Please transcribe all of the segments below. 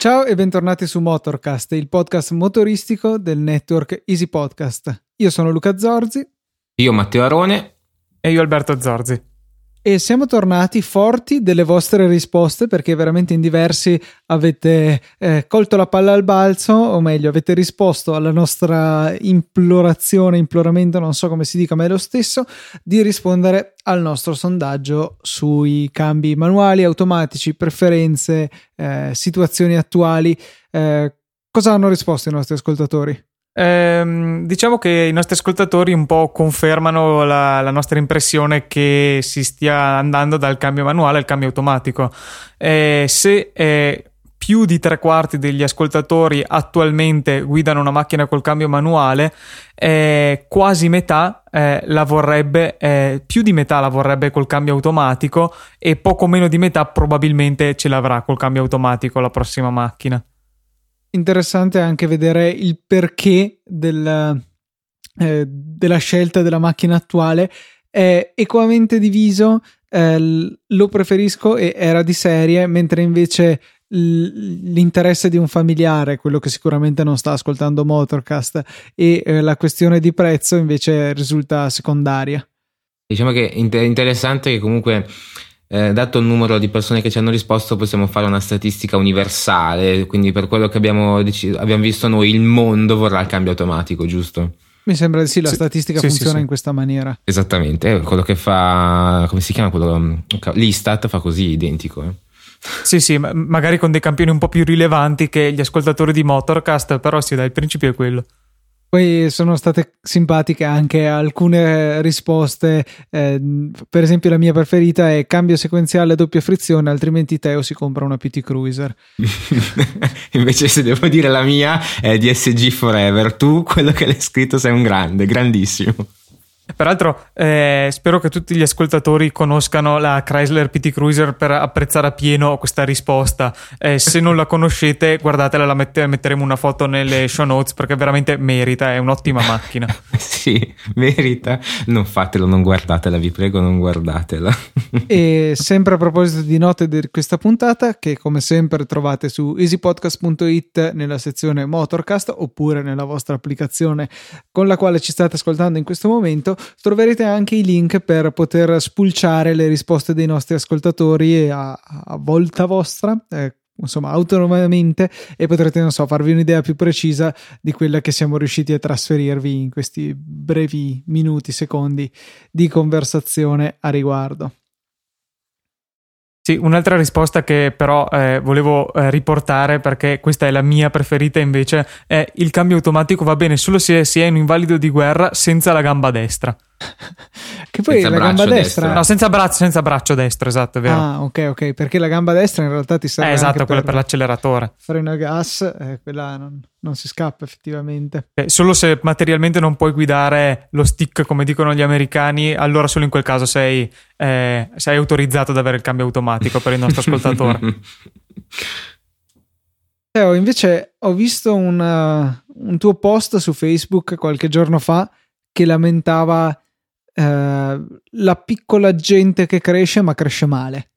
Ciao e bentornati su Motorcast, il podcast motoristico del network Easy Podcast. Io sono Luca Zorzi. Io Matteo Arone. E io Alberto Zorzi. E siamo tornati forti delle vostre risposte perché veramente in diversi avete eh, colto la palla al balzo, o meglio, avete risposto alla nostra implorazione, imploramento, non so come si dica, ma è lo stesso, di rispondere al nostro sondaggio sui cambi manuali, automatici, preferenze, eh, situazioni attuali. Eh, cosa hanno risposto i nostri ascoltatori? Ehm, diciamo che i nostri ascoltatori un po' confermano la, la, nostra impressione che si stia andando dal cambio manuale al cambio automatico. Eh, se eh, più di tre quarti degli ascoltatori attualmente guidano una macchina col cambio manuale, eh, quasi metà eh, la vorrebbe, eh, più di metà la vorrebbe col cambio automatico e poco meno di metà probabilmente ce l'avrà col cambio automatico la prossima macchina interessante anche vedere il perché del, eh, della scelta della macchina attuale. È equamente diviso, eh, lo preferisco e era di serie, mentre invece l'interesse di un familiare, quello che sicuramente non sta ascoltando Motorcast, e eh, la questione di prezzo invece risulta secondaria. Diciamo che è interessante che comunque eh, dato il numero di persone che ci hanno risposto, possiamo fare una statistica universale. Quindi, per quello che abbiamo, deciso, abbiamo visto noi, il mondo vorrà il cambio automatico, giusto? Mi sembra di sì, la sì, statistica sì, funziona sì, in questa maniera. Esattamente, quello che fa, come si chiama quello? L'Istat fa così, identico. Eh. Sì, sì, magari con dei campioni un po' più rilevanti che gli ascoltatori di Motorcast, però sì, dai, il principio è quello. Poi sono state simpatiche anche alcune risposte, eh, per esempio la mia preferita è cambio sequenziale a doppia frizione, altrimenti Teo si compra una PT Cruiser. Invece se devo dire la mia è DSG Forever, tu quello che l'hai scritto sei un grande, grandissimo. Peraltro, eh, spero che tutti gli ascoltatori conoscano la Chrysler PT Cruiser per apprezzare a pieno questa risposta. Eh, se non la conoscete, guardatela, la mette- metteremo una foto nelle show notes perché veramente merita, è un'ottima macchina. sì, merita. Non fatelo, non guardatela, vi prego, non guardatela. e sempre a proposito di note di questa puntata, che come sempre trovate su easypodcast.it nella sezione Motorcast oppure nella vostra applicazione con la quale ci state ascoltando in questo momento troverete anche i link per poter spulciare le risposte dei nostri ascoltatori a, a volta vostra. Eh, insomma autonomamente e potrete non so farvi un'idea più precisa di quella che siamo riusciti a trasferirvi in questi brevi minuti secondi di conversazione a riguardo sì, un'altra risposta che però eh, volevo eh, riportare perché questa è la mia preferita invece è il cambio automatico va bene solo se si è un invalido di guerra senza la gamba destra. Che poi senza la gamba destra... destra... No, senza braccio, senza braccio destro, esatto, è vero. Ah, ok, ok, perché la gamba destra in realtà ti serve eh, esatto, quella per, per l'acceleratore. Freno a gas, eh, quella non, non, si scappa effettivamente. Eh, solo se materialmente non puoi guidare lo stick come dicono gli americani, allora solo in quel caso sei, eh, sei autorizzato ad avere il cambio automatico per il nostro ascoltatore. Teo, invece ho visto una, un tuo post su Facebook qualche giorno fa che lamentava eh, la piccola gente che cresce ma cresce male.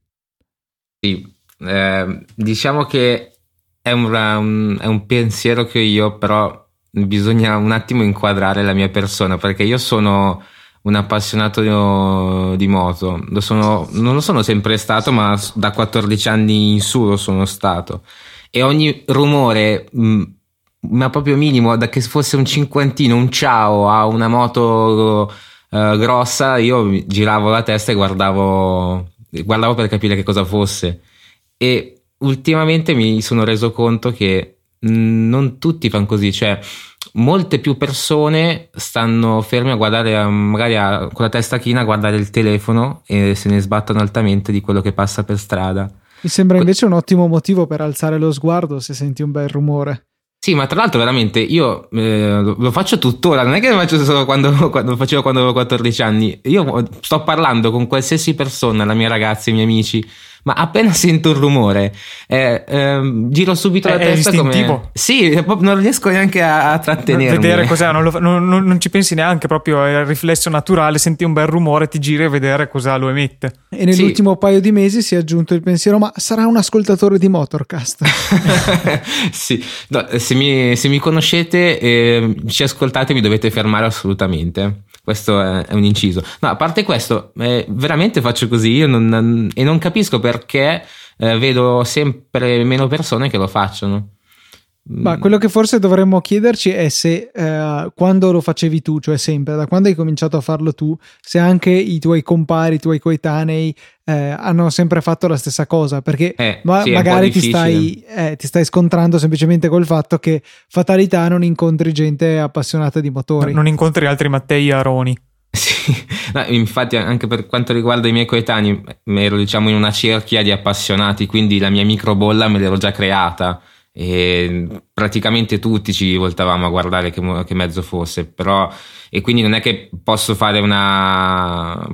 Sì, eh, diciamo che è un, un, è un pensiero che io però bisogna un attimo inquadrare la mia persona perché io sono un appassionato di, moto, lo sono, non lo sono sempre stato ma da 14 anni in su lo sono stato e ogni rumore mh, ma proprio minimo, da che fosse un cinquantino, un ciao a una moto uh, grossa, io giravo la testa e guardavo, guardavo per capire che cosa fosse. E ultimamente mi sono reso conto che non tutti fanno così, cioè molte più persone stanno ferme a guardare, a, magari a, con la testa china a guardare il telefono e se ne sbattono altamente di quello che passa per strada. Mi sembra invece un ottimo motivo per alzare lo sguardo se senti un bel rumore. Sì, ma tra l'altro veramente io eh, lo faccio tuttora, non è che lo faccio solo quando, quando facevo quando avevo 14 anni, io sto parlando con qualsiasi persona, la mia ragazza, i miei amici, ma appena sento un rumore, eh, eh, giro subito la è, testa è come... Sì, non riesco neanche a, a trattenermi. Vedere cos'è, non, lo, non, non, non, ci pensi neanche, proprio è il riflesso naturale, senti un bel rumore, ti giri a vedere cosa lo emette. E nell'ultimo sì. paio di mesi si è aggiunto il pensiero, ma sarà un ascoltatore di Motorcast? sì, no, se, mi, se, mi, conoscete e ci ascoltate mi dovete fermare assolutamente. Questo è, è un inciso. No, a parte questo, eh, veramente faccio così io non, e non capisco perché eh, vedo sempre meno persone che lo facciano. Ma quello che forse dovremmo chiederci è se eh, quando lo facevi tu, cioè sempre, da quando hai cominciato a farlo tu, se anche i tuoi compari, i tuoi coetanei eh, hanno sempre fatto la stessa cosa, perché eh, ma- sì, magari ti stai, eh, ti stai, scontrando semplicemente col fatto che fatalità non incontri gente appassionata di motori. Non incontri altri Mattei Aroni. Sì, no, infatti anche per quanto riguarda i miei coetanei ero diciamo in una cerchia di appassionati, quindi la mia microbolla me l'ero già creata e praticamente tutti ci voltavamo a guardare che, che, mezzo fosse, però e quindi non è che posso fare una,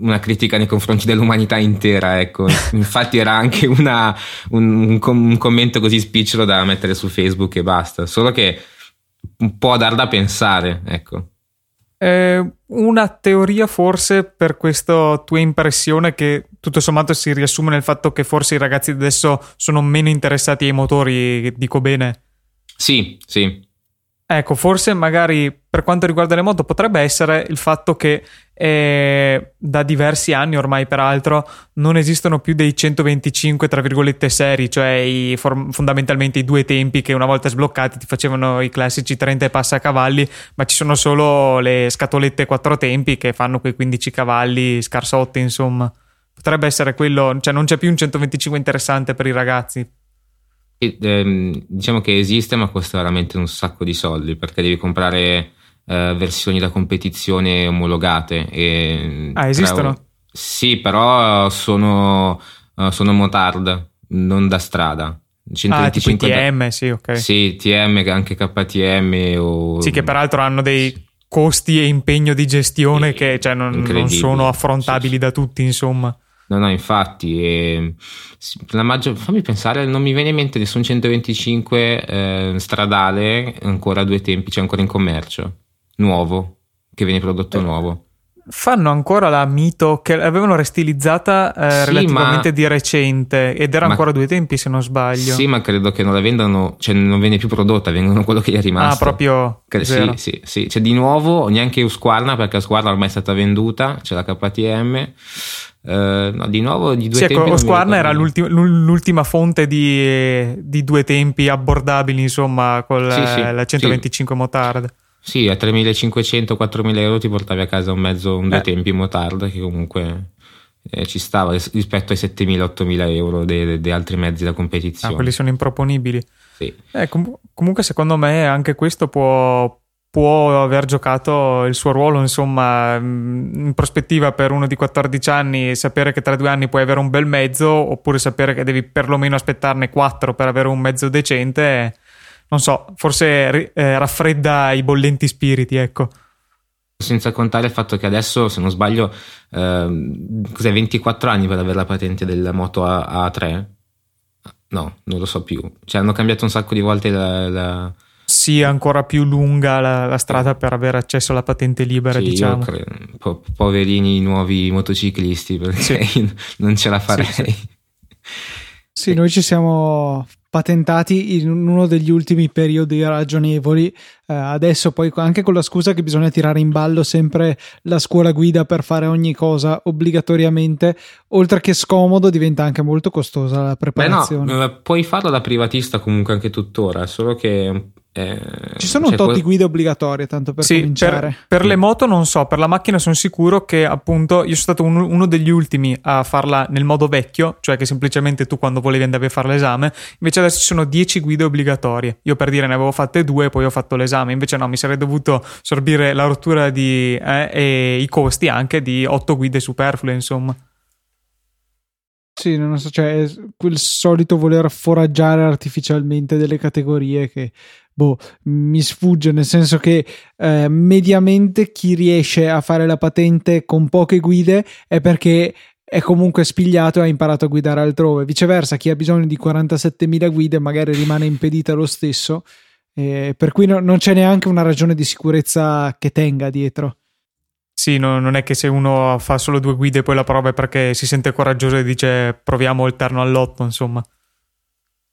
una critica nei confronti dell'umanità intera, ecco. Infatti era anche una, un, un, commento così spicciolo da mettere su Facebook e basta, solo che può dar da pensare, ecco. Eh, una teoria forse per questa tua impressione che tutto sommato si riassume nel fatto che forse i ragazzi adesso sono meno interessati ai motori, dico bene? Sì, sì. Ecco, forse magari per quanto riguarda le moto potrebbe essere il fatto che eh, da diversi anni ormai peraltro non esistono più dei 125 tra virgolette seri, cioè i, fondamentalmente i due tempi che una volta sbloccati ti facevano i classici 30 e passa cavalli, ma ci sono solo le scatolette quattro tempi che fanno quei 15 cavalli scarsotti, insomma. Potrebbe essere quello, cioè non c'è più un 125 interessante per i ragazzi ehm, diciamo che esiste, ma costa veramente un sacco di soldi perché devi comprare eh, versioni da competizione omologate. E, ah, esistono? Tra... Sì, però sono, uh, sono motard, non da strada. 125 ah, TM, da... sì, ok. Sì, TM, anche KTM. O... Sì, che peraltro hanno dei costi e impegno di gestione sì, che cioè, non, non, sono affrontabili sì, da tutti, insomma. No, no, infatti, eh, la maggior, fammi pensare, non mi viene in mente nessun 125 eh, stradale ancora a due tempi, c'è ancora in commercio, nuovo, che viene prodotto eh, nuovo. Fanno ancora la Mito che l'avevano restilizzata eh, sì, relativamente ma, di recente ed era ma, ancora due tempi se non sbaglio. Sì, ma credo che non la vendano, cioè non viene più prodotta, vengono quello che è rimasto. Ah, proprio. Che, sì, sì, sì, c'è di nuovo neanche Usquarna perché Usquarna ormai è stata venduta, c'è la KTM. Uh, no, di nuovo di due sì, ecco, tempi. Osquarna era l'ultima, l'ultima fonte di, di, due tempi abbordabili, insomma, con sì, sì, la 125 sì. motard. Sì, a 3.500-4.000 euro ti portavi a casa un mezzo, un due eh. tempi motard che comunque eh, ci stava rispetto ai 7.000-8.000 euro dei, dei altri mezzi da competizione. Ah, quelli sono improponibili. Sì. Eh, com- comunque, secondo me, anche questo può, può aver giocato il suo ruolo, insomma, mm, in prospettiva per uno di 14 anni, sapere che tra due anni puoi avere un bel mezzo, oppure sapere che devi perlomeno aspettarne quattro per avere un mezzo decente, non so, forse eh, raffredda i bollenti spiriti, ecco. Senza contare il fatto che adesso, se non sbaglio, eh, cos'è 24 anni per avere la patente della moto A- 3 No, non lo so più. Cioè, hanno cambiato un sacco di volte la, la sia ancora più lunga la, la, strada per avere accesso alla patente libera, sì, diciamo. Cre- po- poverini nuovi motociclisti, perché sì. non ce la farei. Sì, sì. sì, noi ci siamo patentati in uno degli ultimi periodi ragionevoli. Eh, adesso poi anche con la scusa che bisogna tirare in ballo sempre la scuola guida per fare ogni cosa obbligatoriamente, oltre che scomodo diventa anche molto costosa la preparazione. Beh no, eh, puoi farlo da privatista comunque anche tuttora, solo che eh, Ci sono un tot quel... di guide obbligatorie, tanto per sì, cominciare. Per, per, le moto non so, per la macchina sono sicuro che appunto io sono stato un, uno degli ultimi a farla nel modo vecchio, cioè che semplicemente tu quando volevi andavi a fare l'esame, invece adesso ci sono 10 guide obbligatorie. Io per dire ne avevo fatte due, poi ho fatto l'esame, invece no, mi sarei dovuto sorbire la rottura di, eh, e i costi anche di 8 guide superflue, insomma. Sì, non so, cioè quel solito voler foraggiare artificialmente delle categorie che boh, mi sfugge, nel senso che eh, mediamente chi riesce a fare la patente con poche guide è perché è comunque spigliato e ha imparato a guidare altrove. Viceversa, chi ha bisogno di 47.000 guide magari rimane impedita lo stesso, eh, per cui no, non c'è neanche una ragione di sicurezza che tenga dietro. Sì, no, non è che se uno fa solo due guide e poi la prova è perché si sente coraggioso e dice proviamo il terno all'otto, insomma.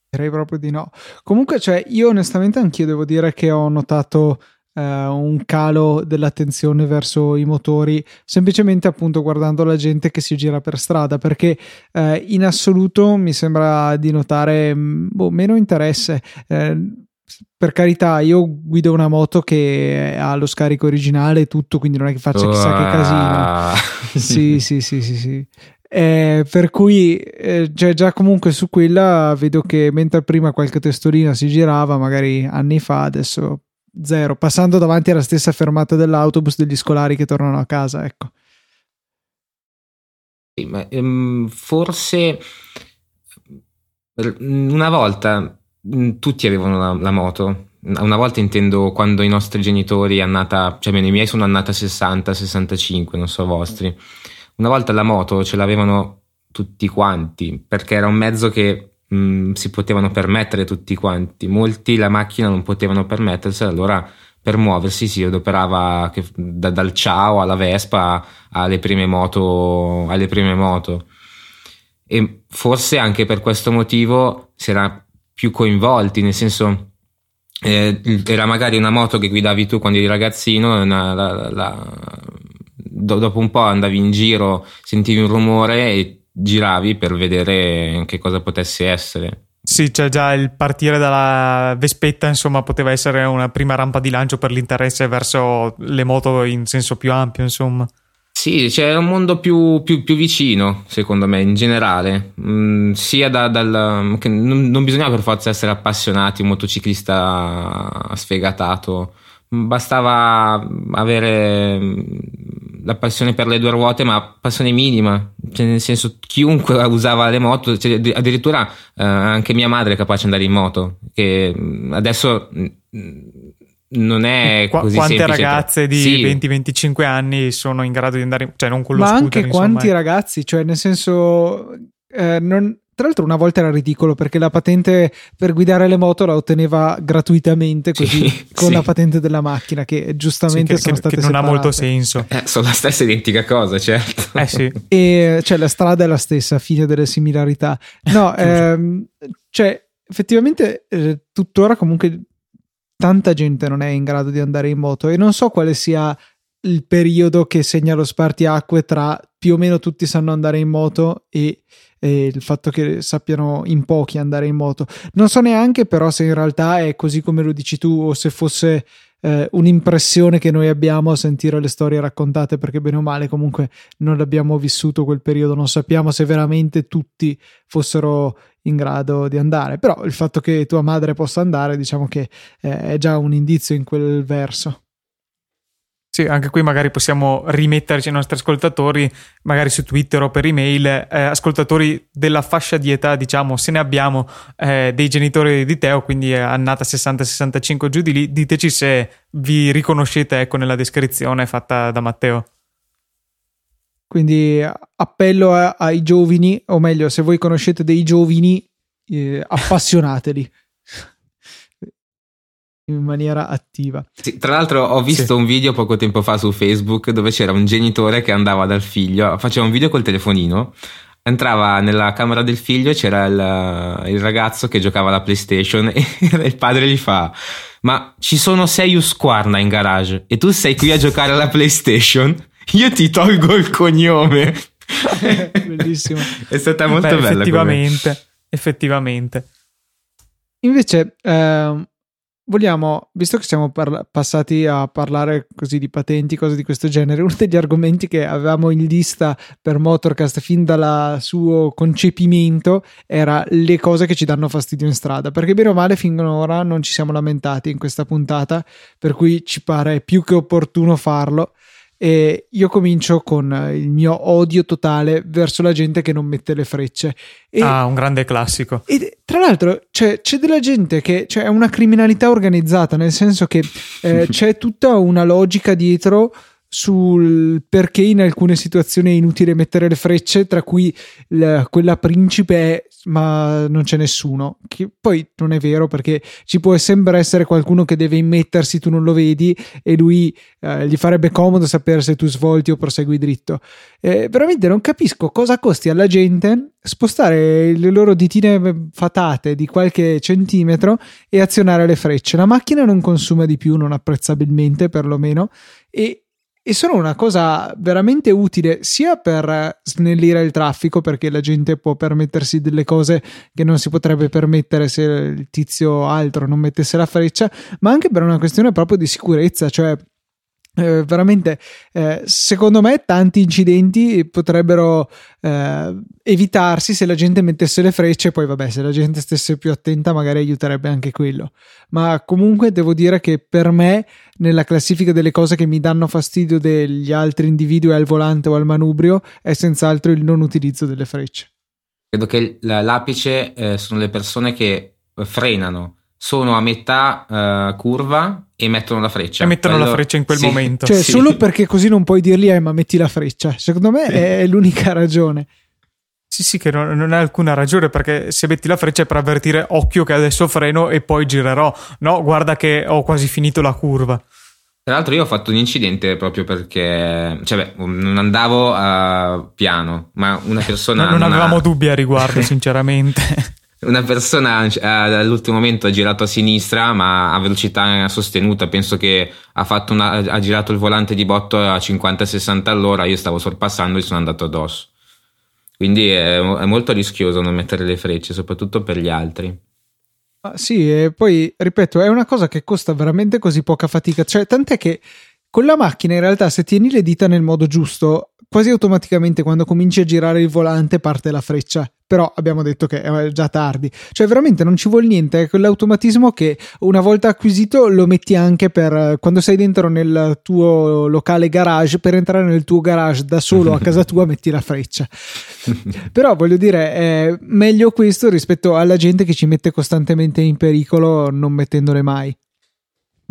Direi proprio di no. Comunque, cioè, io onestamente anch'io devo dire che ho notato eh, un calo dell'attenzione verso i motori, semplicemente appunto guardando la gente che si gira per strada, perché eh, in assoluto mi sembra di notare mm, boh, meno interesse. Eh, per carità, io guido una moto che ha lo scarico originale e tutto, quindi non è che faccia chissà che casino. sì, sì, sì, sì, sì. Eh, per cui eh, cioè, già comunque su quella vedo che mentre prima qualche testolina si girava, magari anni fa, adesso zero, passando davanti alla stessa fermata dell'autobus degli scolari che tornano a casa, ecco. Sì, ma, um, forse una volta tutti avevano la, la, moto. Una volta intendo quando i nostri genitori annata, cioè i miei sono annata 60, 65, non so vostri una volta la moto ce l'avevano tutti quanti, perché era un mezzo che mh, mm, si potevano permettere tutti quanti. Molti la macchina non potevano permettersela, allora per muoversi si adoperava che, da, dal ciao alla Vespa alle prime moto, alle prime moto. E forse anche per questo motivo si era più coinvolti, nel senso eh, era magari una moto che guidavi tu quando eri ragazzino, una, la, la, do- dopo un po' andavi in giro, sentivi un rumore e giravi per vedere che cosa potesse essere. Sì, cioè già il partire dalla Vespetta, insomma, poteva essere una prima rampa di lancio per l'interesse verso le moto in senso più ampio, insomma. Sì, c'è un mondo più, più, più, vicino, secondo me, in generale. Mm, sia da, dal. non, non bisognava per forza essere appassionati, un motociclista sfegatato. Bastava avere la passione per le due ruote, ma passione minima, cioè nel senso chiunque usava le moto, cioè, addirittura eh, anche mia madre è capace di andare in moto, che mm, adesso mm, non è Qu- così quante semplice. ragazze di sì. 20-25 anni sono in grado di andare, cioè non con lo ma scooter, anche insomma, quanti eh. ragazzi, cioè nel senso eh, non, tra l'altro una volta era ridicolo perché la patente per guidare le moto la otteneva gratuitamente così sì, con sì. la patente della macchina che giustamente sì, che, sono che, state che non separate. ha molto senso. Eh, sono la stessa identica cosa, certo. Eh sì. E cioè la strada è la stessa, fine delle similarità. No, ehm, cioè effettivamente eh, tuttora comunque tanta gente non è in grado di andare in moto e non so quale sia il periodo che segna lo spartiacque tra più o meno tutti sanno andare in moto e e il fatto che sappiano in pochi andare in moto. Non so neanche però se in realtà è così come lo dici tu o se fosse eh, un'impressione che noi abbiamo a sentire le storie raccontate perché bene o male comunque non l'abbiamo vissuto quel periodo, non sappiamo se veramente tutti fossero in grado di andare, però il fatto che tua madre possa andare diciamo che eh, è già un indizio in quel verso. Sì, anche qui magari possiamo rimetterci ai nostri ascoltatori, magari su Twitter o per email, eh, ascoltatori della fascia di età, diciamo, se ne abbiamo eh, dei genitori di Teo, quindi annata 60-65 giù di lì, diteci se vi riconoscete ecco, nella descrizione fatta da Matteo. Quindi appello a, ai giovani, o meglio, se voi conoscete dei giovani, eh, appassionateli in maniera attiva. Sì, tra l'altro ho visto sì. un video poco tempo fa su Facebook dove c'era un genitore che andava dal figlio, faceva un video col telefonino, entrava nella camera del figlio e c'era il, il ragazzo che giocava alla PlayStation e il padre gli fa ma ci sono sei Usquarna in garage e tu sei qui a giocare alla PlayStation? Io ti tolgo il cognome. Bellissimo. È stata molto Beh, bella. Effettivamente, effettivamente. Invece, eh, vogliamo, visto che siamo parla- passati a parlare così di patenti, cose di questo genere, uno degli argomenti che avevamo in lista per Motorcast fin dal suo concepimento era le cose che ci danno fastidio in strada, perché bene o male finora non ci siamo lamentati in questa puntata, per cui ci pare più che opportuno farlo. E io comincio con il mio odio totale verso la gente che non mette le frecce. E, ah, un grande classico. E tra l'altro c'è, c'è della gente che cioè, è una criminalità organizzata, nel senso che eh, c'è tutta una logica dietro sul perché in alcune situazioni è inutile mettere le frecce, tra cui la, quella principe è ma non c'è nessuno. Che poi non è vero perché ci può sempre essere qualcuno che deve immettersi, tu non lo vedi e lui eh, gli farebbe comodo sapere se tu svolti o prosegui dritto. Eh, veramente non capisco cosa costi alla gente spostare le loro ditine fatate di qualche centimetro e azionare le frecce. La macchina non consuma di più, non apprezzabilmente perlomeno, e e sono una cosa veramente utile sia per snellire il traffico perché la gente può permettersi delle cose che non si potrebbe permettere se il tizio altro non mettesse la freccia, ma anche per una questione proprio di sicurezza, cioè eh, veramente eh, secondo me tanti incidenti potrebbero eh, evitarsi se la gente mettesse le frecce poi vabbè se la gente stesse più attenta magari aiuterebbe anche quello. Ma comunque devo dire che per me nella classifica delle cose che mi danno fastidio degli altri individui al volante o al manubrio è senz'altro il non utilizzo delle frecce. Credo che l'apice eh, sono le persone che frenano sono a metà uh, curva e mettono la freccia. E mettono Quello... la freccia in quel sì. momento. Cioè, sì. solo perché così non puoi dirgli, eh, ma metti la freccia. Secondo me sì. è l'unica ragione. Sì, sì, che non, non ha alcuna ragione perché se metti la freccia è per avvertire occhio che adesso freno e poi girerò. No, guarda che ho quasi finito la curva. Tra l'altro io ho fatto un incidente proprio perché, cioè beh, non andavo a piano, ma una persona... non, non avevamo ha... dubbi a riguardo, sinceramente una persona eh, all'ultimo momento ha girato a sinistra ma a velocità sostenuta. Penso che ha, una, ha girato il volante di botto a 50-60 all'ora. Io stavo sorpassando e sono andato addosso. Quindi è, è, molto rischioso non mettere le frecce soprattutto per gli altri. Ah, sì e poi ripeto è una cosa che costa veramente così poca fatica. Cioè tant'è che con la macchina in realtà se tieni le dita nel modo giusto quasi automaticamente quando cominci a girare il volante parte la freccia però abbiamo detto che è già tardi. Cioè, veramente non ci vuole niente. È quell'automatismo che una volta acquisito lo metti anche per quando sei dentro nel tuo locale garage. Per entrare nel tuo garage da solo a casa tua, metti la freccia. però voglio dire, è meglio questo rispetto alla gente che ci mette costantemente in pericolo non mettendole mai.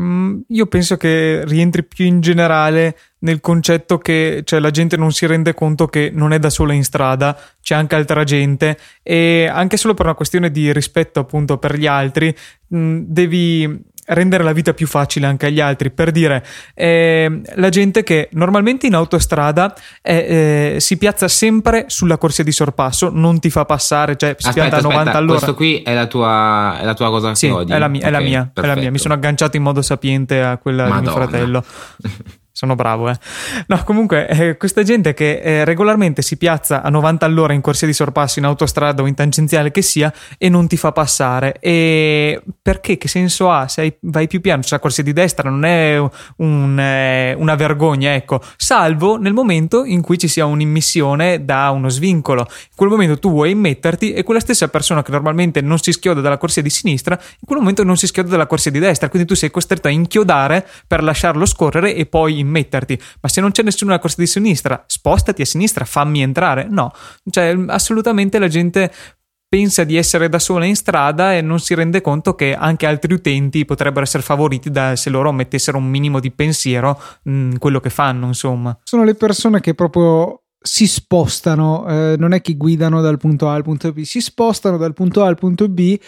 Mm, io penso che rientri più in generale nel concetto che cioè, la gente non si rende conto che non è da sola in strada, c'è anche altra gente e anche solo per una questione di rispetto appunto per gli altri, mh, mm, devi rendere la vita più facile anche agli altri. Per dire, eh, la gente che normalmente in autostrada eh, eh, si piazza sempre sulla corsia di sorpasso, non ti fa passare, cioè si aspetta, pianta a 90 aspetta, all'ora. Questo qui è la tua, è la tua cosa sì, che odi? È la, mia, okay, è, la mia è la mia, mi sono agganciato in modo sapiente a quella Madonna. di mio fratello. sono bravo, eh. No, comunque, eh, questa gente che eh, regolarmente si piazza a 90 all'ora in corsia di sorpasso, in autostrada o in tangenziale che sia, e non ti fa passare. E perché? Che senso ha? Se hai, vai più piano, cioè la corsia di destra non è un, eh, una vergogna, ecco. Salvo nel momento in cui ci sia un'immissione da uno svincolo. In quel momento tu vuoi immetterti e quella stessa persona che normalmente non si schioda dalla corsia di sinistra, in quel momento non si schioda dalla corsia di destra. Quindi tu sei costretto a inchiodare per lasciarlo scorrere e poi immetterti. Ma se non c'è nessuno alla corsia di sinistra, spostati a sinistra, fammi entrare. No, cioè assolutamente la gente pensa di essere da sola in strada e non si rende conto che anche altri utenti potrebbero essere favoriti da, se loro mettessero un minimo di pensiero in quello che fanno, insomma. Sono le persone che proprio si spostano, eh, non è che guidano dal punto A al punto B, si spostano dal punto A al punto B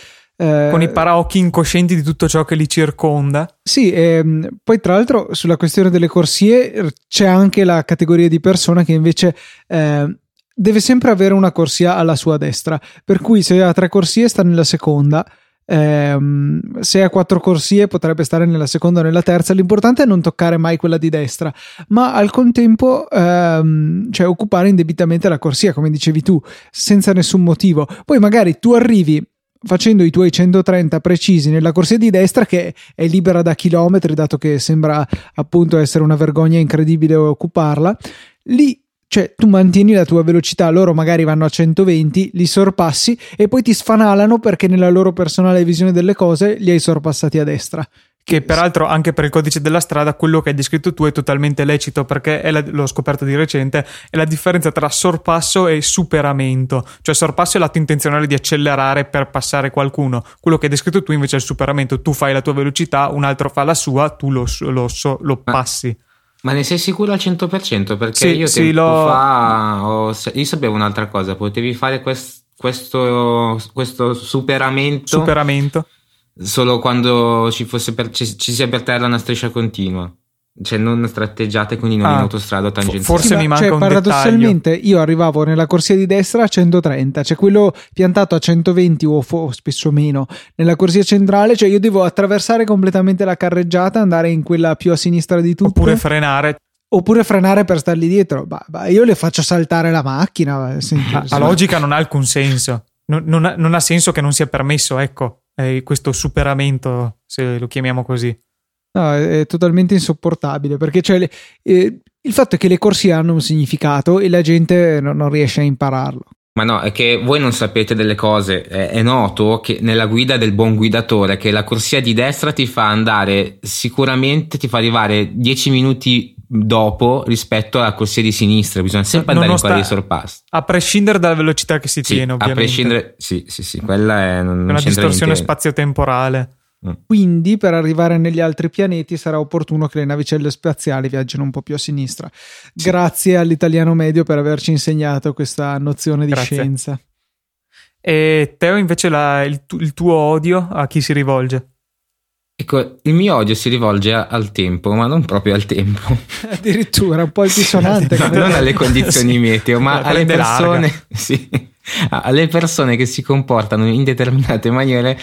con i paraocchi incoscienti di tutto ciò che li circonda. Sì, ehm, poi tra l'altro sulla questione delle corsie c'è anche la categoria di persona che invece eh, deve sempre avere una corsia alla sua destra, per cui se ha tre corsie sta nella seconda. Ehm, se ha quattro corsie potrebbe stare nella seconda o nella terza. L'importante è non toccare mai quella di destra, ma al contempo ehm, cioè occupare indebitamente la corsia, come dicevi tu, senza nessun motivo. Poi magari tu arrivi facendo i tuoi 130 precisi nella corsia di destra che è libera da chilometri dato che sembra appunto essere una vergogna incredibile occuparla. Lì cioè tu mantieni la tua velocità loro magari vanno a 120 li sorpassi e poi ti sfanalano perché nella loro personale visione delle cose li hai sorpassati a destra che peraltro anche per il codice della strada quello che hai descritto tu è totalmente lecito perché la, l'ho scoperto di recente è la differenza tra sorpasso e superamento. Cioè sorpasso è l'atto intenzionale di accelerare per passare qualcuno. Quello che hai descritto tu invece è il superamento. Tu fai la tua velocità un altro fa la sua tu lo, lo, lo passi. Ma ne sei sicuro al 100%? Perché Sì, io sì, l'ho- fa ho- io sapevo un'altra cosa, potevi fare quest- questo, questo superamento Superamento. Solo quando ci, fosse per- ci, ci sia per terra una striscia continua. Cioè non tratteggiate, quindi non Ah, in autostrada o tangente. forse Sì, mi manca cioè, un paradossalmente io arrivavo nella corsia di destra a 130, cioè quello piantato a 120 o fo- spesso meno nella corsia centrale, cioè io devo attraversare completamente la carreggiata, andare in quella più a sinistra di tutte, Oppure frenare. oppure frenare per stargli dietro. Bah, bah, io le faccio saltare la macchina. sì, La, la logica non ha alcun senso. Non, non ha, non ha senso che non sia permesso, ecco, eh, questo superamento, se lo chiamiamo così. No, è, è totalmente insopportabile perché cioè, le- eh, il fatto è che le corsie hanno un significato e la gente non, non riesce a impararlo. Ma no, è che voi non sapete delle cose. È, è noto che nella guida del buon guidatore che la corsia di destra ti fa andare sicuramente, ti fa arrivare 10 minuti dopo rispetto alla corsia di sinistra. Bisogna sempre andare in Nonost- quella di sorpasso. A prescindere dalla velocità che si Sì, tiene, a ovviamente. prescindere, sì, sì, sì, quella è, non, una distorsione spazio-temporale. Quindi per arrivare negli altri pianeti sarà opportuno che le navicelle spaziali viaggino un po' più a sinistra. Grazie all'italiano medio per averci insegnato questa nozione di Grazie. scienza. E Teo, invece, la- il, tu- il tuo odio a chi si rivolge? Ecco, il mio odio si rivolge al tempo, ma non proprio al tempo. Addirittura un po'. No, come- non alle condizioni Sì. meteo, ma alle persone, sì, alle persone che si comportano in determinate maniere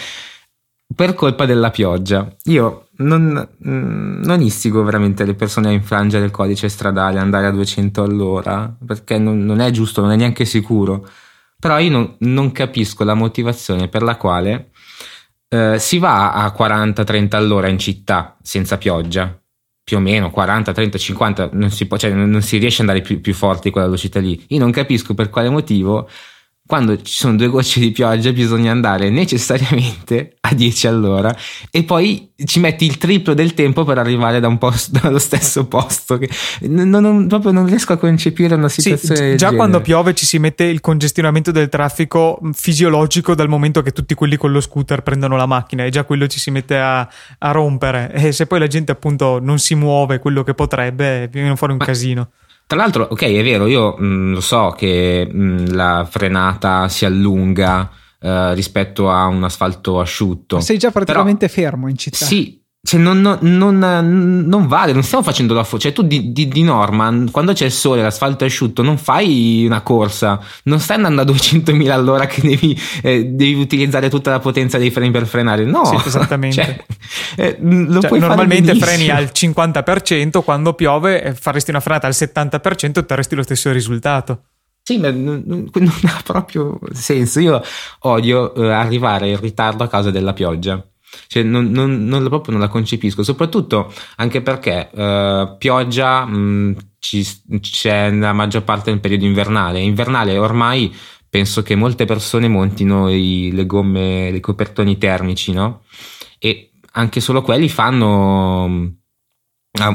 per colpa della pioggia. Io non, mm, non istigo veramente le persone a infrangere il codice stradale, andare a 200 all'ora, perché non, non è giusto, non è neanche sicuro. Però io non, non capisco la motivazione per la quale eh, si va a 40-30 all'ora in città senza pioggia. Più o meno 40, 30, 50, non si, può, cioè, non si riesce ad andare più, più forti quella velocità lì. Io non capisco per quale motivo quando ci sono due gocce di pioggia bisogna andare necessariamente a 10 all'ora e poi ci metti il triplo del tempo per arrivare da un posto, dallo stesso posto. Non, non- proprio non riesco a concepire una Sì, situazione. del già quando piove ci si mette il congestionamento del traffico mh, fisiologico dal momento che tutti quelli con lo scooter prendono la macchina e già quello ci si mette a, a rompere e se poi la gente appunto non si muove quello che potrebbe viene fuori un Ma- casino. Tra l'altro, ok, è vero, io mh, lo so che mh, la frenata si allunga eh, rispetto a un asfalto asciutto. Sei già praticamente fermo in città. Sì, cioè non, non- non- non vale, non stiamo facendo la foto. Cioè, tu di, di- di norma, quando c'è il sole, l'asfalto è asciutto, non fai una corsa, non stai andando a 200.000 all'ora che devi, eh, devi utilizzare tutta la potenza dei freni per frenare. No, Sì, esattamente. Cioè, eh, Cioè, normalmente freni al 50%, quando piove eh, faresti una frenata al 70% e otterresti lo stesso risultato. Sì, ma non ha proprio senso. Io odio eh, arrivare in ritardo a causa della pioggia. Cioè, non, non- non la- proprio non la concepisco, soprattutto anche perché eh, pioggia mh, ci- c'è nella maggior parte del periodo invernale. Invernale ormai penso che molte persone montino i- le gomme, i copertoni termici, no? E anche solo quelli fanno.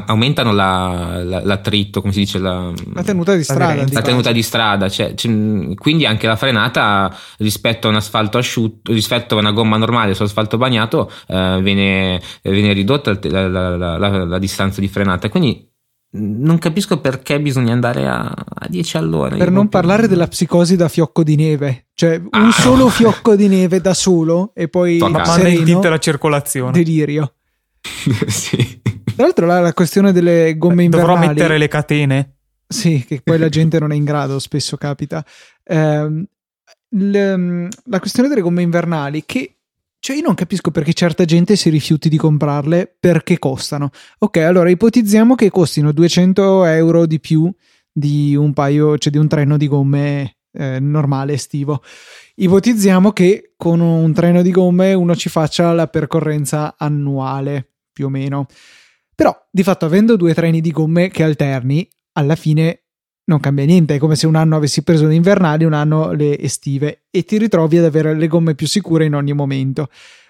Aumentano la- la- l'attrito, come si dice? La, La tenuta di strada. aderenza. di la tenuta di strada, cioè, c- quindi anche la frenata rispetto a un asfalto asciutto, rispetto a una gomma normale su asfalto bagnato, eh, viene, viene ridotta la, la- la- la- la distanza di frenata. Quindi mh, non capisco perché bisogna andare a, a 10 all'ora. Per non parlare della psicosi da fiocco di neve, cioè un Ah. solo fiocco di neve da solo e poi. Ma manda in tinte la circolazione. delirio. sì. Tra l'altro la, la questione delle gomme Dovrò invernali mettere le catene? Sì, che poi la gente non è in grado, spesso capita. Ehm, l- la questione delle gomme invernali, che cioè io non capisco perché certa gente si rifiuti di comprarle perché costano. Ok, allora ipotizziamo che costino 200 euro di più di un paio, cioè di un treno di gomme eh, normale estivo. Ipotizziamo che con un treno di gomme uno ci faccia la percorrenza annuale, più o meno. Però, di fatto, avendo due treni di gomme che alterni, alla fine non cambia niente. È come se un anno avessi preso le invernali, un anno le estive, e ti ritrovi ad avere le gomme più sicure in ogni momento.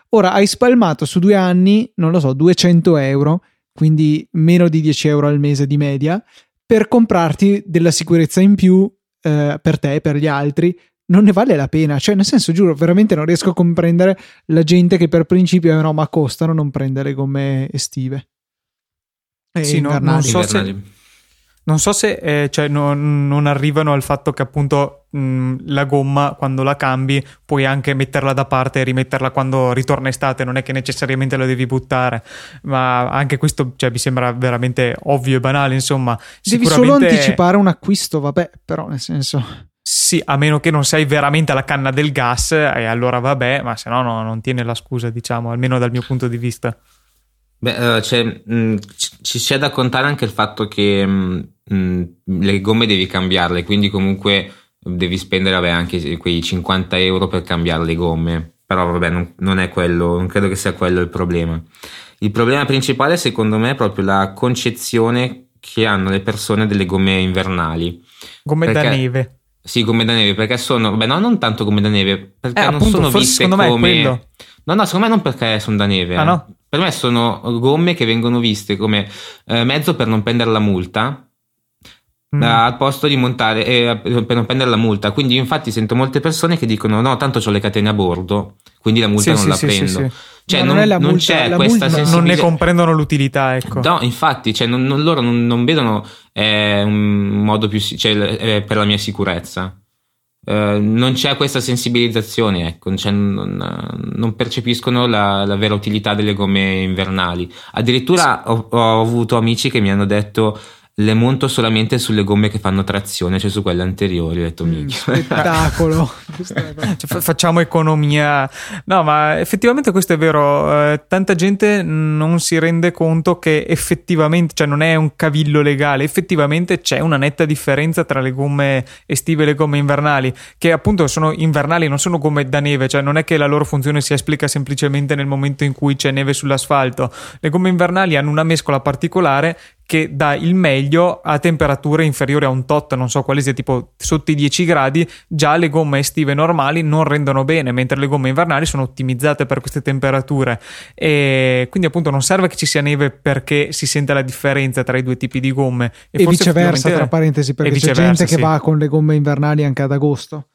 Ora hai spalmato su due anni, non lo so, 200 euro, quindi meno di 10 euro al mese di media, per comprarti della sicurezza in più eh, per te e per gli altri. Non ne vale la pena, cioè, nel senso, giuro, veramente non riesco a comprendere la gente che per principio, eh, no, ma costano, non prende le gomme estive. E Sì, no, invernali. non so se- invernali. Non so se eh, cioè, non, non arrivano al fatto che appunto mh, la gomma quando la cambi puoi anche metterla da parte e rimetterla quando ritorna estate, non è che necessariamente la devi buttare, ma anche questo cioè, mi sembra veramente ovvio e banale, insomma. Devi solo anticipare un acquisto, vabbè, però nel senso... Sì, a meno che non sei veramente alla canna del gas, e allora vabbè, ma se no, no non tiene la scusa, diciamo, almeno dal mio punto di vista. Beh, eh, c'è, mh, ci- ci c'è da contare anche il fatto che mh, mh, le gomme devi cambiarle, quindi comunque devi spendere vabbè, anche quei 50 euro per cambiare le gomme. Però vabbè, non, non è quello, non credo che sia quello il problema. Il problema principale, secondo me, è proprio la concezione che hanno le persone delle gomme invernali. Gomme da Perché- neve. Sì, gomme da neve, perché sono, beh, no, non tanto gomme da neve, perché Eh, non appunto, sono viste come. No, no, secondo me non perché sono da neve. Ah, eh. no? Per me sono gomme che vengono viste come eh, mezzo per non prendere la multa, Mm. al posto di montare, eh, per non prendere la multa. Quindi, infatti, sento molte persone che dicono: No, tanto ho le catene a bordo, quindi la multa Sì, non sì, la sì, prendo. Cioè, non, non è la non multa, c'è questa multa- Non ne comprendono l'utilità, ecco. No, infatti, cioè, non, loro non, vedono eh, un modo più cioè, eh, per la mia sicurezza. Eh, non c'è questa sensibilizzazione, ecco, cioè, non, non percepiscono la, la vera utilità delle gomme invernali. Addirittura ho, ho avuto amici che mi hanno detto le monto solamente sulle gomme che fanno trazione, cioè su quelle anteriori. Ho detto, Mm, spettacolo. Cioè, fa- facciamo economia. No, ma effettivamente questo è vero. Eh, tanta gente non si rende conto che effettivamente, cioè non è un cavillo legale, effettivamente c'è una netta differenza tra le gomme estive e le gomme invernali, che appunto sono invernali, non sono gomme da neve, cioè non è che la loro funzione si esplica semplicemente nel momento in cui c'è neve sull'asfalto. Le gomme invernali hanno una mescola particolare che dà il meglio a temperature inferiori a un tot, non so quale sia, tipo sotto i 10 gradi, già le gomme estive normali non rendono bene, mentre le gomme invernali sono ottimizzate per queste temperature. E quindi appunto non serve che ci sia neve perché si sente la differenza tra i due tipi di gomme. E, forse viceversa, tra parentesi, perché e c'è gente che sì. va con le gomme invernali anche ad agosto.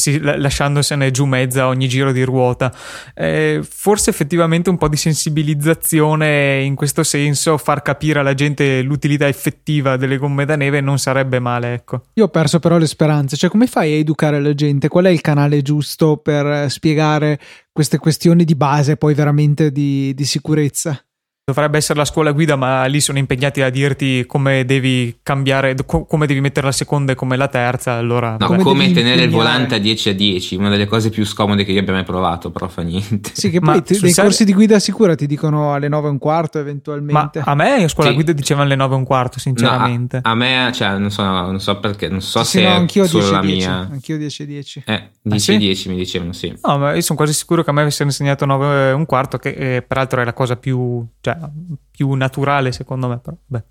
Sì, la- lasciandosene giù mezza ogni giro di ruota. Eh, forse effettivamente un po' di sensibilizzazione in questo senso, far capire alla gente l'utilità effettiva delle gomme da neve non sarebbe male, ecco. Io ho perso però le speranze, cioè come fai a educare la gente? Qual è il canale giusto per eh, spiegare queste questioni di base poi veramente di, di sicurezza? Dovrebbe essere la scuola guida, ma lì sono impegnati a dirti come devi cambiare, co- come devi mettere la seconda e come la terza. Allora, No, Come come, tenere il impegnare? volante a 10 a 10, una delle cose più scomode che io abbia mai provato, però fa niente. Sì, che Ma poi sul nei serio- corsi di guida sicura ti dicono alle 9 e un quarto ma eventualmente. a me a scuola Sì. guida dicevano le 9 e un quarto, sinceramente. No, a, a me, cioè, non so, non so perché, non so Sì, se no, è anch'io solo 10 la 10, mia. anch'io 10 10. Eh, 10 sì? 10 mi dicevano, sì. No, ma io sono quasi sicuro che a me avessero insegnato 9 e un quarto, che eh, peraltro è la cosa più, cioè, più naturale secondo me. Però, beh.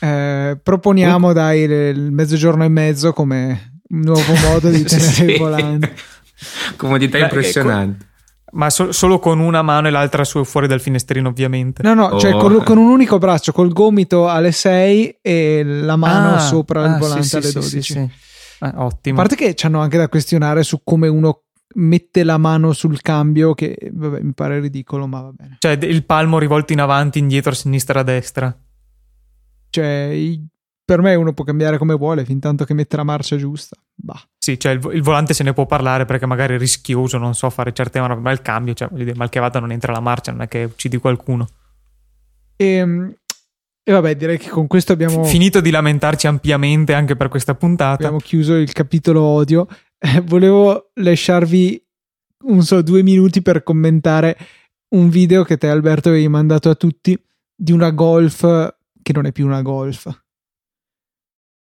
Eh, proponiamo dai il mezzogiorno e mezzo come nuovo modo di tenere Sì. il volante. Comodità Beh, impressionanti. Ma so- solo con una mano e l'altra su- fuori dal finestrino, ovviamente. No, no, cioè Oh. con, con un unico braccio, col gomito alle 6 e la mano Ah, sopra ah, il sì, volante sì, alle sì, 12. sì, sì. Eh, A ottimo. parte che ci hanno anche da questionare su come uno mette la mano sul cambio, che vabbè, mi pare ridicolo, ma va bene. Cioè, il palmo rivolto in avanti, indietro, a sinistra, a destra. Cioè, per me uno può cambiare come vuole, fin tanto che mette la marcia giusta. Bah. Sì, cioè il, il volante se ne può parlare perché magari è rischioso, non so, fare certe manovre, ma il cambio, cioè, voglio dire, mal che vada non entra la marcia, non è che uccidi qualcuno. E, e vabbè, direi che con questo abbiamo, Finito di lamentarci ampiamente anche per questa puntata. abbiamo chiuso il capitolo odio. Eh, volevo lasciarvi, non so, due minuti per commentare un video che te Alberto avevi mandato a tutti di una golf che non è più una golf.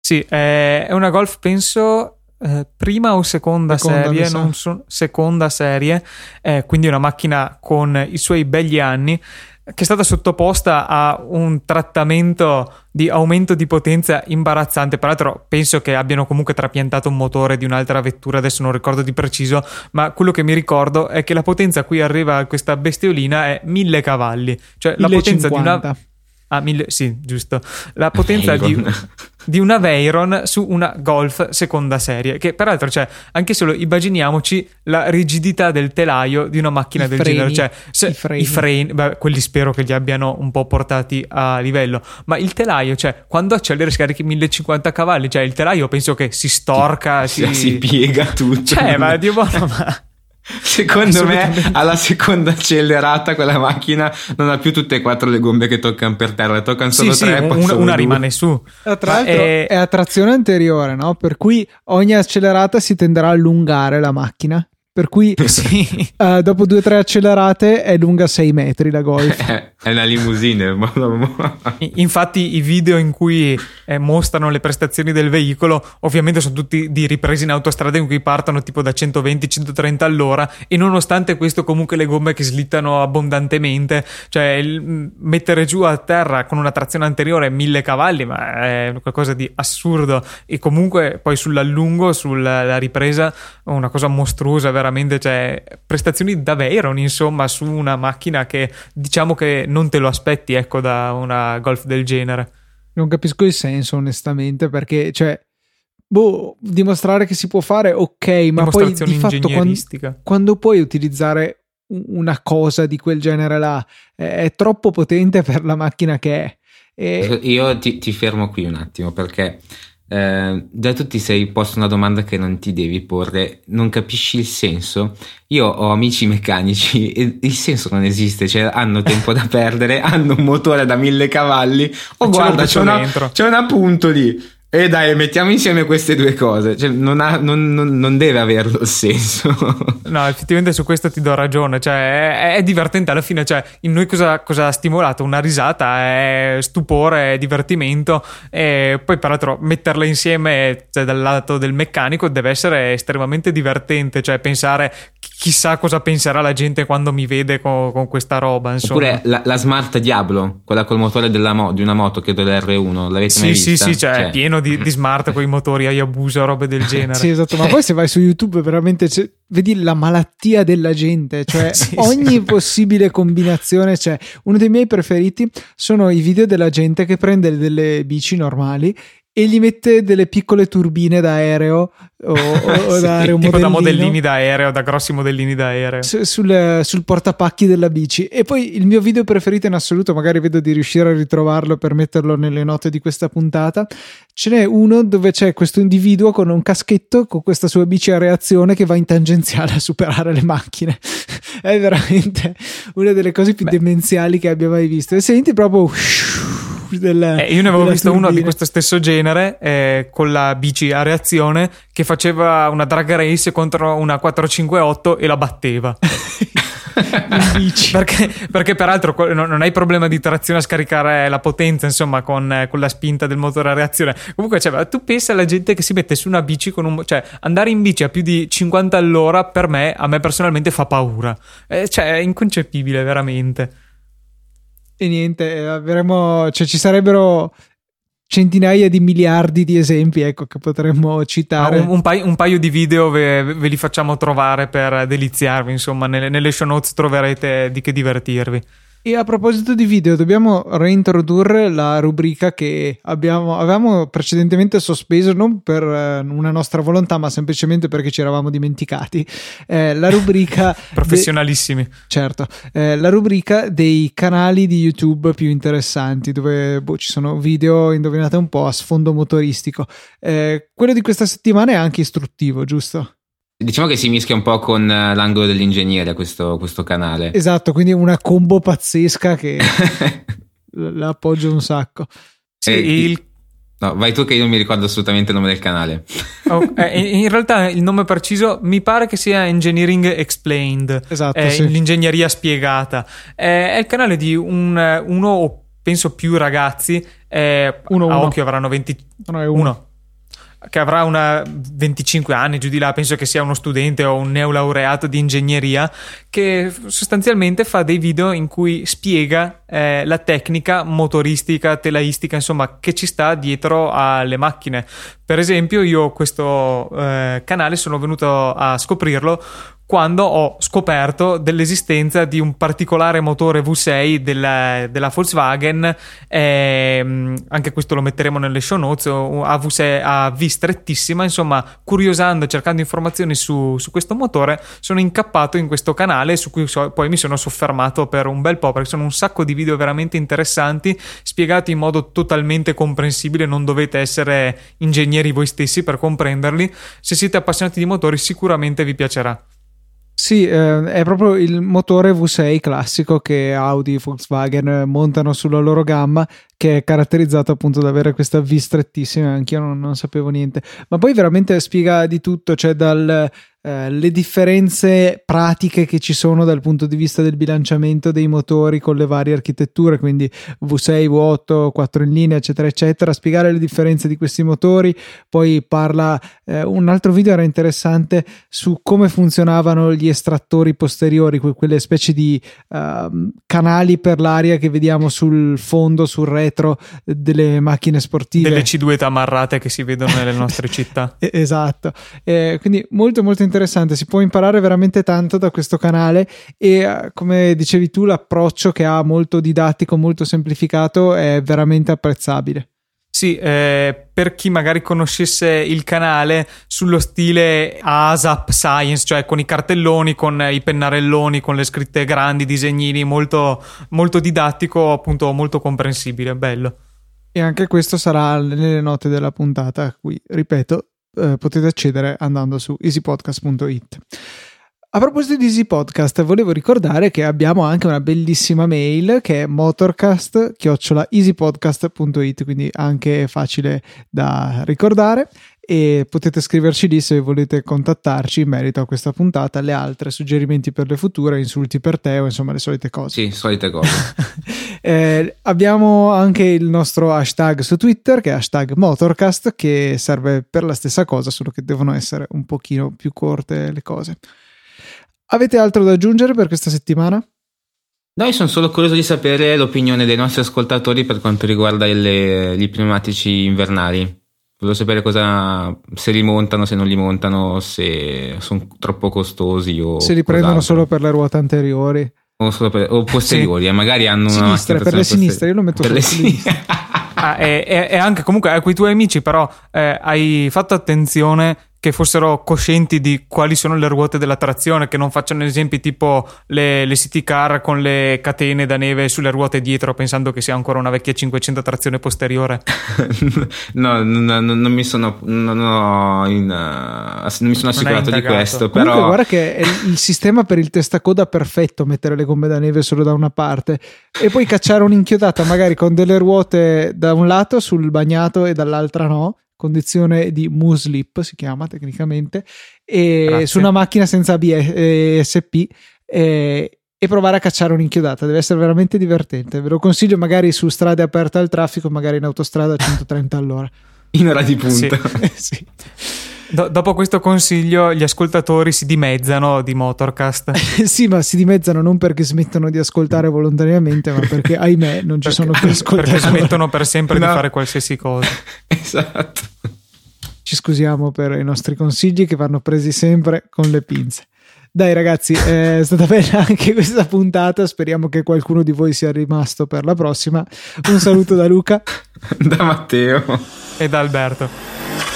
Sì, è una Golf, penso, eh, prima o seconda, Seconda, serie, non so- seconda serie, eh, quindi una macchina con i suoi begli anni, che è stata sottoposta a un trattamento di aumento di potenza imbarazzante. Peraltro, penso che abbiano comunque trapiantato un motore di un'altra vettura, adesso non ricordo di preciso, ma quello che mi ricordo è che la potenza a cui arriva questa bestiolina è 1000 cavalli, cioè la potenza di una 1050. Ah, mille, sì, giusto. La potenza di, di, una Veyron su una Golf seconda serie. Che peraltro, cioè, anche solo immaginiamoci la rigidità del telaio di una macchina I del freni, genere. Cioè, se, i freni. i freni, beh, quelli spero che li abbiano un po' portati a livello. Ma il telaio, cioè, quando acceleri scarichi 1050 cavalli, cioè, il telaio penso che si storca, si, si, si piega tutto. Cioè, ma Dio buono, ma. Secondo me, alla seconda accelerata, quella macchina non ha più tutte e quattro le gomme che toccano per terra, le toccano solo sì, tre. Sì, poi una, una rimane su. Eh, Tra l'altro è- è... a trazione anteriore, no? Per cui ogni accelerata si tenderà a allungare la macchina. Per cui Sì. eh, dopo due o tre accelerate è lunga 6 metri la Golf. È una limousine. Infatti, i video in cui eh, mostrano le prestazioni del veicolo, ovviamente sono tutti di riprese in autostrada in cui partono tipo da 120-130 all'ora. E nonostante questo, comunque, le gomme che slittano abbondantemente, cioè il- mettere giù a terra con una trazione anteriore 1000 cavalli, ma è qualcosa di assurdo. E comunque, poi sull'allungo, sulla ripresa, una cosa mostruosa, veramente. Cioè, prestazioni da Veyron, insomma, su una macchina che diciamo che non te lo aspetti, ecco, da una Golf del genere. Non capisco il senso, onestamente, perché, cioè, boh, dimostrare che si può fare, ok, ma poi di fatto quando, ingegneristica. quando puoi utilizzare una cosa di quel genere là, è, è troppo potente per la macchina che è. E Io ti, ti fermo qui un attimo perché eh, già tu ti sei posto una domanda che non ti devi porre, non capisci il senso. Io ho amici meccanici e il senso non esiste, cioè hanno tempo da perdere, hanno un motore da mille cavalli. Oh, guarda, c'è una, c'è una punto lì. E dai, mettiamo insieme queste due cose. Cioè, non, ha- non- non- non deve averlo senso. No, effettivamente su questo ti do ragione. Cioè, è, è divertente alla fine. Cioè, in noi cosa, cosa ha stimolato? Una risata, è stupore, è divertimento. E poi, peraltro, metterle insieme cioè, dal lato del meccanico deve essere estremamente divertente. Cioè, pensare chissà cosa penserà la gente quando mi vede con, con questa roba. Insomma. Oppure la, la Smart Diablo, quella col motore della mo- di una moto, credo l'R1, l'avete Sì, mai sì, vista? sì, cioè, è pieno di, di smart con i motori Hayabusa, robe del genere. Sì, esatto, ma poi se vai su YouTube veramente c'è- vedi la malattia della gente, cioè Sì, ogni sì. possibile combinazione c'è. Uno dei miei preferiti sono i video della gente che prende delle bici normali e gli mette delle piccole turbine da aereo o, o- Sì, da aereo tipo da modellini da aereo, da grossi modellini da aereo. su- sul, sul portapacchi della bici. E poi il mio video preferito in assoluto, magari vedo di riuscire a ritrovarlo per metterlo nelle note di questa puntata. Ce n'è uno dove c'è questo individuo con un caschetto con questa sua bici a reazione che va in tangenziale a superare le macchine. È veramente una delle cose più Beh. demenziali che abbia mai visto. E senti proprio. Del, Eh, io ne avevo visto uno di turbina. questo stesso genere eh, con la bici a reazione che faceva una drag race contro una 458 e la batteva. Perché, perché peraltro non hai problema di trazione a scaricare la potenza, insomma, con, eh, con la spinta del motore a reazione. Comunque, cioè, tu pensa alla gente che si mette su una bici con un. cioè, andare in bici a più di 50 all'ora per me, a me personalmente fa paura. Eh, cioè, è inconcepibile, veramente. E niente, eh, avremo, cioè ci sarebbero centinaia di miliardi di esempi, ecco, che potremmo citare. un, un paio, un paio di video ve, ve li facciamo trovare per deliziarvi. Insomma, nelle, nelle show notes troverete di che divertirvi. E a proposito di video, dobbiamo reintrodurre la rubrica che abbiamo, avevamo precedentemente sospeso non per eh, una nostra volontà, ma semplicemente perché ci eravamo dimenticati. Eh, la rubrica de- Professionalissimi. certo, eh, la rubrica dei canali di YouTube più interessanti, dove boh, ci sono video, indovinate un po', a sfondo motoristico. Eh, quello di questa settimana è anche istruttivo, giusto? Diciamo che si mischia un po' con eh, l'angolo dell'ingegnere questo, questo canale. Esatto, quindi una combo pazzesca che la appoggio un sacco. Sì, Eh, il- No, vai tu che io non mi ricordo assolutamente il nome del canale. oh, eh, in realtà il nome preciso mi pare che sia Engineering Explained. Esatto, eh, sì. l'ingegneria spiegata. Eh, è il canale di un, uno o penso più ragazzi. eh, Uno, a uno. occhio avranno 20, No, è uno. uno che avrà una 25 anni giù di là, penso che sia uno studente o un neolaureato di ingegneria che sostanzialmente fa dei video in cui spiega eh, la tecnica motoristica, telaistica, insomma, che ci sta dietro alle macchine. Per esempio, io questo eh, canale sono venuto a scoprirlo quando ho scoperto dell'esistenza di un particolare motore V6 della, della Volkswagen, ehm, anche questo lo metteremo nelle show notes, a, V6, a V strettissima, insomma curiosando, cercando informazioni su, su, questo motore, sono incappato in questo canale su cui so, poi mi sono soffermato per un bel po' perché sono un sacco di video veramente interessanti, spiegati in modo totalmente comprensibile, non dovete essere ingegneri voi stessi per comprenderli, se siete appassionati di motori sicuramente vi piacerà. Sì, eh, è proprio il motore V6 classico che Audi e Volkswagen montano sulla loro gamma, che è caratterizzato appunto da avere questa V strettissima, anch'io non, non sapevo niente. Ma poi veramente spiega di tutto, cioè dal eh, differenze pratiche che ci sono dal punto di vista del bilanciamento dei motori con le varie architetture, quindi V6, V8, 4 in linea, eccetera, eccetera, spiegare le differenze di questi motori. Poi parla eh, un altro video era interessante su come funzionavano gli estrattori posteriori, quelle specie di uh, canali per l'aria che vediamo sul fondo, sul retro delle macchine sportive. Delle C2 amarrate che si vedono nelle nostre città. esatto. Eh, quindi molto molto interessante interessante, si può imparare veramente tanto da questo canale e eh, come dicevi tu l'approccio che ha molto didattico, molto semplificato è veramente apprezzabile. Sì, eh, per chi magari conoscesse il canale sullo stile ASAP Science, cioè con i cartelloni, con i pennarelloni, con le scritte grandi, disegnini, molto, molto didattico, appunto molto comprensibile, bello. E anche questo sarà nelle note della puntata, a cui, ripeto, eh, potete accedere andando su easypodcast.it. A proposito di Easy Podcast, volevo ricordare che abbiamo anche una bellissima mail che è motorcast-easypodcast.it, quindi anche facile da ricordare e potete scriverci lì se volete contattarci in merito a questa puntata, le altre, suggerimenti per le future, insulti per te o insomma le solite cose. Sì, solite cose. eh, abbiamo anche il nostro hashtag su Twitter che è hashtag Motorcast che serve per la stessa cosa, solo che devono essere un pochino più corte le cose. Avete altro da aggiungere per questa settimana? Noi sono solo curioso di sapere l'opinione dei nostri ascoltatori per quanto riguarda il, gli pneumatici invernali. Volevo sapere cosa, se li montano, se non li montano, se sono troppo costosi o. Se li prendono solo per le ruote anteriori. O, per, o posteriori, sì. Eh, magari hanno sinistre, una. Per le sinistre, io lo metto per le sinistre. Ah, e, e, e, anche comunque a quei tuoi amici, però, eh, hai fatto attenzione che fossero coscienti di quali sono le ruote della trazione, che non facciano esempi tipo le, le city car con le catene da neve sulle ruote dietro, pensando che sia ancora una vecchia 500 trazione posteriore. no, non, non, non, mi sono, non, in, uh, non mi sono assicurato di questo. Però... Comunque, guarda che è il sistema per il testacoda perfetto mettere le gomme da neve solo da una parte e poi cacciare un'inchiodata magari con delle ruote da un lato sul bagnato e dall'altra no condizione di Muslip si chiama tecnicamente, e su una macchina senza ABSP e, e provare a cacciare un'inchiodata. Deve essere veramente divertente. Ve lo consiglio magari su strade aperte al traffico, magari in autostrada a 130 all'ora. In ora di punta. Sì. sì. Do- dopo questo consiglio, gli ascoltatori si dimezzano di Motorcast. sì, ma si dimezzano non perché smettono di ascoltare volontariamente, ma perché, ahimè, non ci perché, sono più ascoltatori. Perché smettono per sempre no. di fare qualsiasi cosa. esatto. Ci scusiamo per i nostri consigli che vanno presi sempre con le pinze. Dai ragazzi, è stata bella anche questa puntata, speriamo che qualcuno di voi sia rimasto per la prossima. Un saluto da Luca, da Matteo e da Alberto.